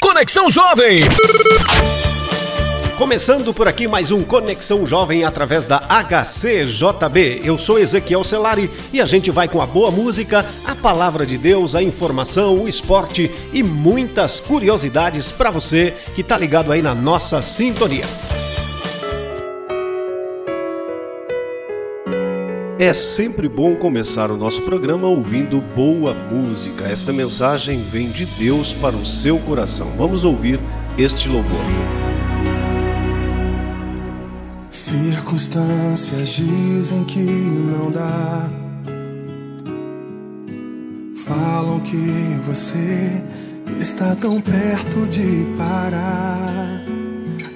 Conexão Jovem. Começando por aqui mais um Conexão Jovem através da HCJB. Eu sou Ezequiel Celari e a gente vai com a boa música, a palavra de Deus, a informação, o esporte e muitas curiosidades para você que tá ligado aí na nossa sintonia. É sempre bom começar o nosso programa ouvindo boa música. Esta mensagem vem de Deus para o seu coração. Vamos ouvir este louvor. Circunstâncias dizem que não dá. Falam que você está tão perto de parar.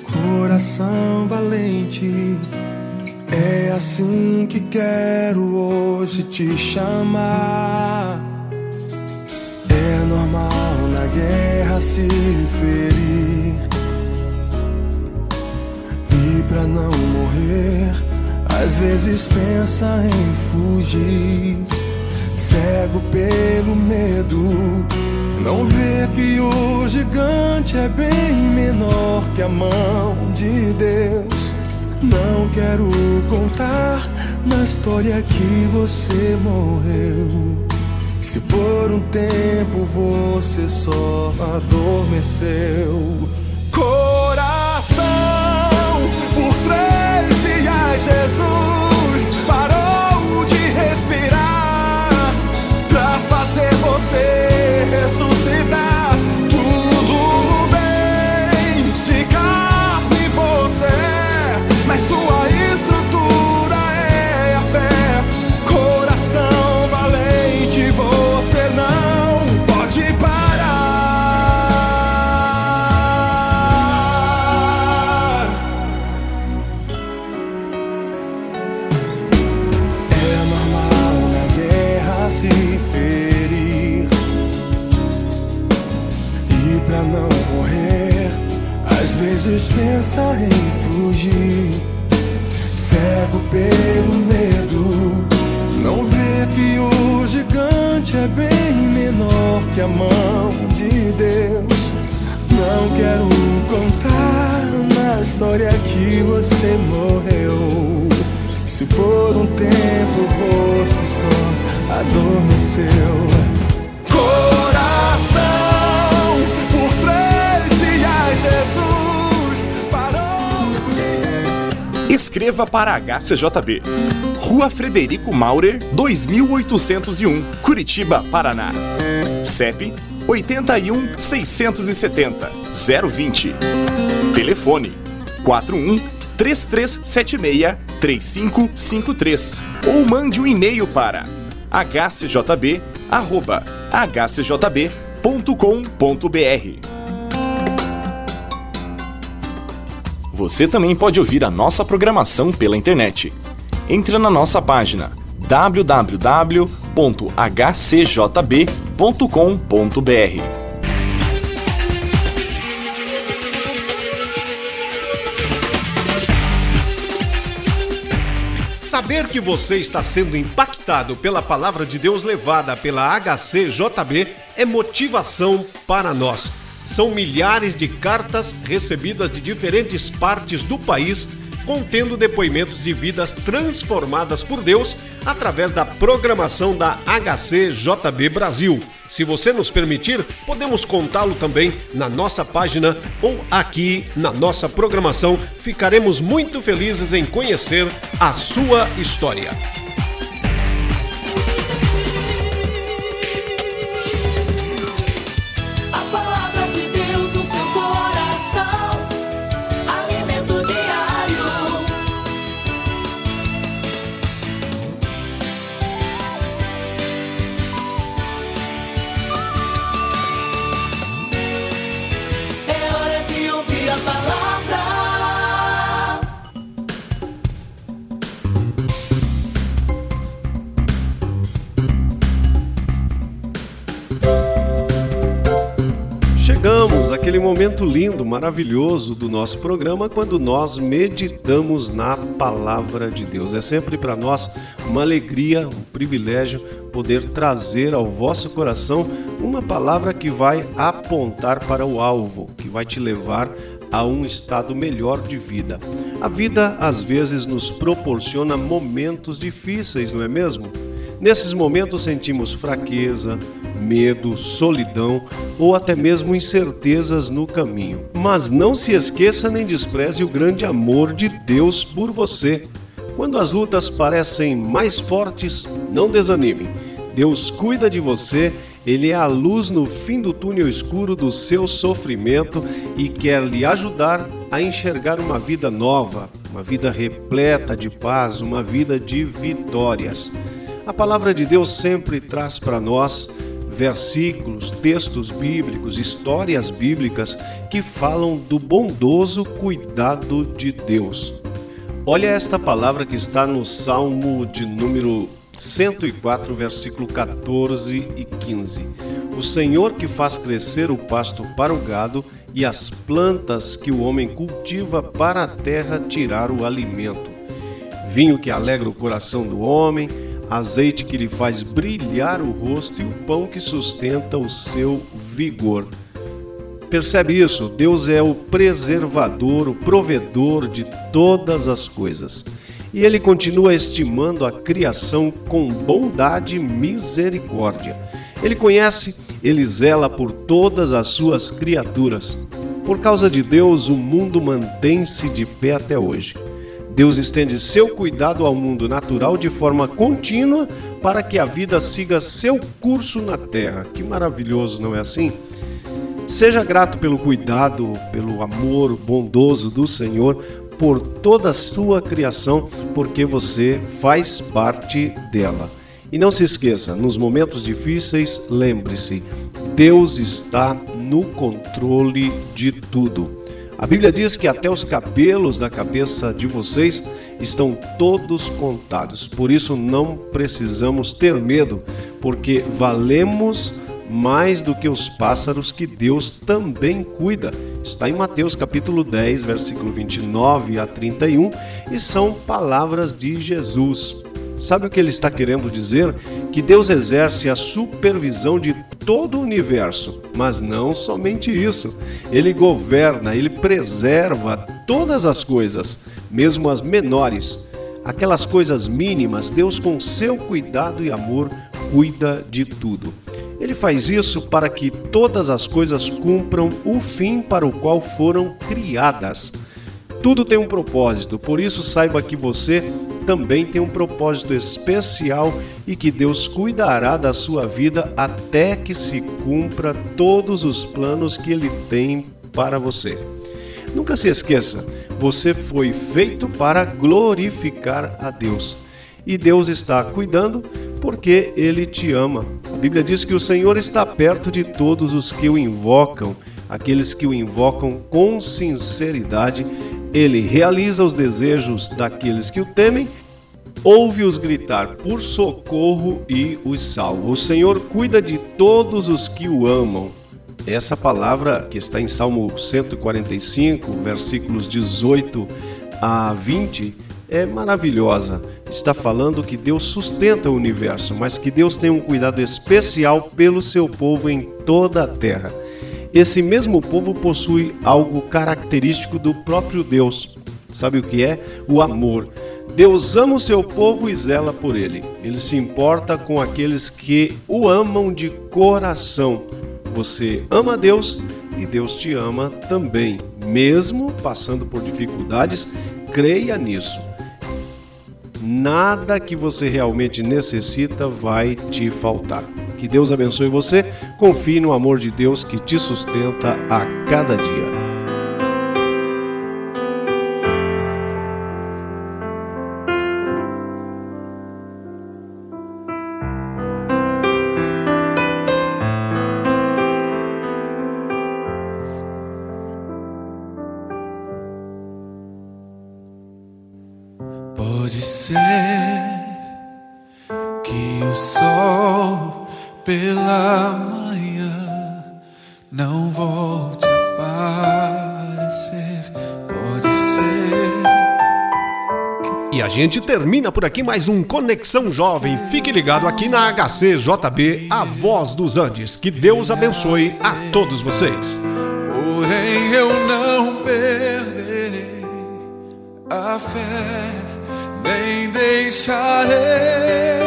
Coração valente, é assim que quero hoje te chamar. É normal na guerra se ferir pra não morrer. Às vezes pensa em fugir, cego pelo medo. Não vê que o gigante é bem menor que a mão de Deus. Não quero contar na história que você morreu. Se por um tempo você só adormeceu. Vezes pensa em fugir, cego pelo medo. Não vê que o gigante é bem menor que a mão de Deus. Não quero contar na história que você morreu. Se por um tempo você só adormeceu. Escreva para HCJB. Rua Frederico Maurer, 2801, Curitiba, Paraná. CEP 81 670 020. Telefone 41 3376 3553 ou mande um e-mail para hcjb@hcjb.com.br. Você também pode ouvir a nossa programação pela internet. Entre na nossa página www.hcjb.com.br. Saber que você está sendo impactado pela palavra de Deus levada pela HCJB é motivação para nós são milhares de cartas recebidas de diferentes partes do país contendo depoimentos de vidas transformadas por Deus através da programação da HCJB Brasil. Se você nos permitir, podemos contá-lo também na nossa página ou aqui na nossa programação. Ficaremos muito felizes em conhecer a sua história. Àquele momento lindo, maravilhoso do nosso programa quando nós meditamos na palavra de Deus. É sempre para nós uma alegria, um privilégio poder trazer ao vosso coração uma palavra que vai apontar para o alvo, que vai te levar a um estado melhor de vida. A vida às vezes nos proporciona momentos difíceis, não é mesmo? Nesses momentos sentimos fraqueza, medo, solidão ou até mesmo incertezas no caminho. Mas não se esqueça nem despreze o grande amor de Deus por você. Quando as lutas parecem mais fortes, não desanime. Deus cuida de você, Ele é a luz no fim do túnel escuro do seu sofrimento e quer lhe ajudar a enxergar uma vida nova, uma vida repleta de paz, uma vida de vitórias. A palavra de Deus sempre traz para nós versículos, textos bíblicos, histórias bíblicas que falam do bondoso cuidado de Deus. Olha esta palavra que está no Salmo de número 104, versículo 14 e 15. O Senhor que faz crescer o pasto para o gado e as plantas que o homem cultiva para a terra tirar o alimento. Vinho que alegra o coração do homem, azeite que lhe faz brilhar o rosto e o pão que sustenta o seu vigor. Percebe isso? Deus é o preservador, o provedor de todas as coisas. E ele continua estimando a criação com bondade e misericórdia. Ele conhece, ele zela por todas as suas criaturas. Por causa de Deus, o mundo mantém-se de pé até hoje. Deus estende seu cuidado ao mundo natural de forma contínua para que a vida siga seu curso na terra. Que maravilhoso, não é assim? Seja grato pelo cuidado, pelo amor bondoso do Senhor por toda a sua criação, porque você faz parte dela. E não se esqueça, nos momentos difíceis, lembre-se, Deus está no controle de tudo. A Bíblia diz que até os cabelos da cabeça de vocês estão todos contados. Por isso não precisamos ter medo, porque valemos mais do que os pássaros que Deus também cuida. Está em Mateus capítulo 10, versículo 29 a 31, e são palavras de Jesus. Sabe o que ele está querendo dizer? Que Deus exerce a supervisão de todo o universo, mas não somente isso. Ele governa, ele preserva todas as coisas, mesmo as menores. Aquelas coisas mínimas, Deus, com seu cuidado e amor, cuida de tudo. Ele faz isso para que todas as coisas cumpram o fim para o qual foram criadas. Tudo tem um propósito, por isso saiba que você também tem um propósito especial e que Deus cuidará da sua vida até que se cumpra todos os planos que Ele tem para você. Nunca se esqueça, você foi feito para glorificar a Deus e Deus está cuidando porque Ele te ama. A Bíblia diz que o Senhor está perto de todos os que o invocam, aqueles que o invocam com sinceridade ele realiza os desejos daqueles que o temem, ouve-os gritar por socorro e os salva. O Senhor cuida de todos os que o amam. Essa palavra que está em Salmo 145, versículos 18 a 20, é maravilhosa. Está falando que Deus sustenta o universo, mas que Deus tem um cuidado especial pelo seu povo em toda a terra. Esse mesmo povo possui algo característico do próprio Deus. Sabe o que é? O amor. Deus ama o seu povo e zela por ele. Ele se importa com aqueles que o amam de coração. Você ama Deus e Deus te ama também, mesmo passando por dificuldades, creia nisso. Nada que você realmente necessita vai te faltar. Que Deus abençoe você. Confie no amor de Deus que te sustenta a cada dia. Que o sol pela manhã não volte a aparecer. Pode ser. E a gente termina por aqui mais um Conexão Jovem. Fique ligado aqui na HCJB, a voz dos Andes. Que Deus abençoe a todos vocês. Porém, eu não perderei a fé, nem deixarei